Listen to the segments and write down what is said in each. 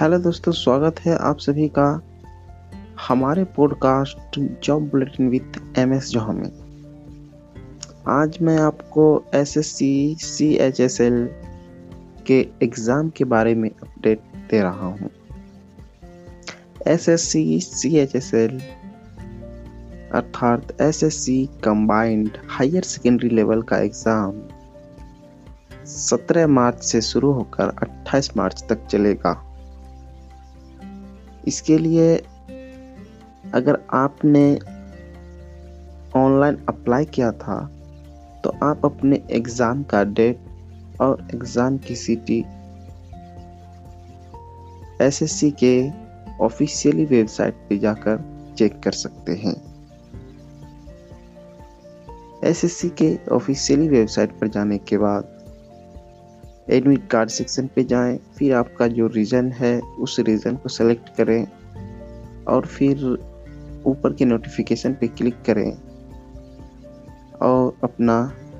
Hello दोस्तों, स्वागत है आप सभी का हमारे podcast job bulletin with M S jaw में। आज मैं आपको S S C C H S L के एग्ज़ाम के बारे में अपडेट दे रहा हूँ। S S C C H S L अर्थात S S C combined higher secondary level का एग्ज़ाम 17 मार्च से शुरू होकर 28 मार्च तक चलेगा। इसके लिए अगर आपने ऑनलाइन अप्लाई किया था तो आप अपने एग्ज़ाम का डेट और एग्ज़ाम की सीटी एसएससी के ऑफिशियली वेबसाइट पे जाकर चेक कर सकते हैं। एसएससी के ऑफिशियली वेबसाइट पर जाने के बाद एडमिट कार्ड सेक्शन पे जाएँ, फिर आपका जो रीजन है, उस रीजन को सेलेक्ट करें और फिर ऊपर के नोटिफिकेशन पे क्लिक करें और अपना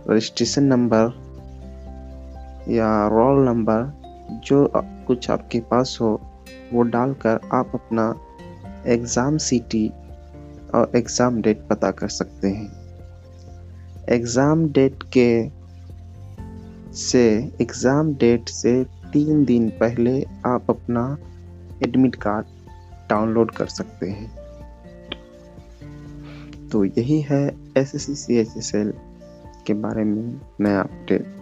रजिस्ट्रेशन नंबर या रोल नंबर जो कुछ आपके पास हो, वो डालकर आप अपना एग्ज़ाम सीटी और एग्ज़ाम डेट पता कर सकते हैं। एग्ज़ाम डेट के से एग्ज़ाम डेट से तीन दिन पहले आप अपना एडमिट कार्ड डाउनलोड कर सकते हैं। तो यही है S S C H S L के बारे में नया अपडेट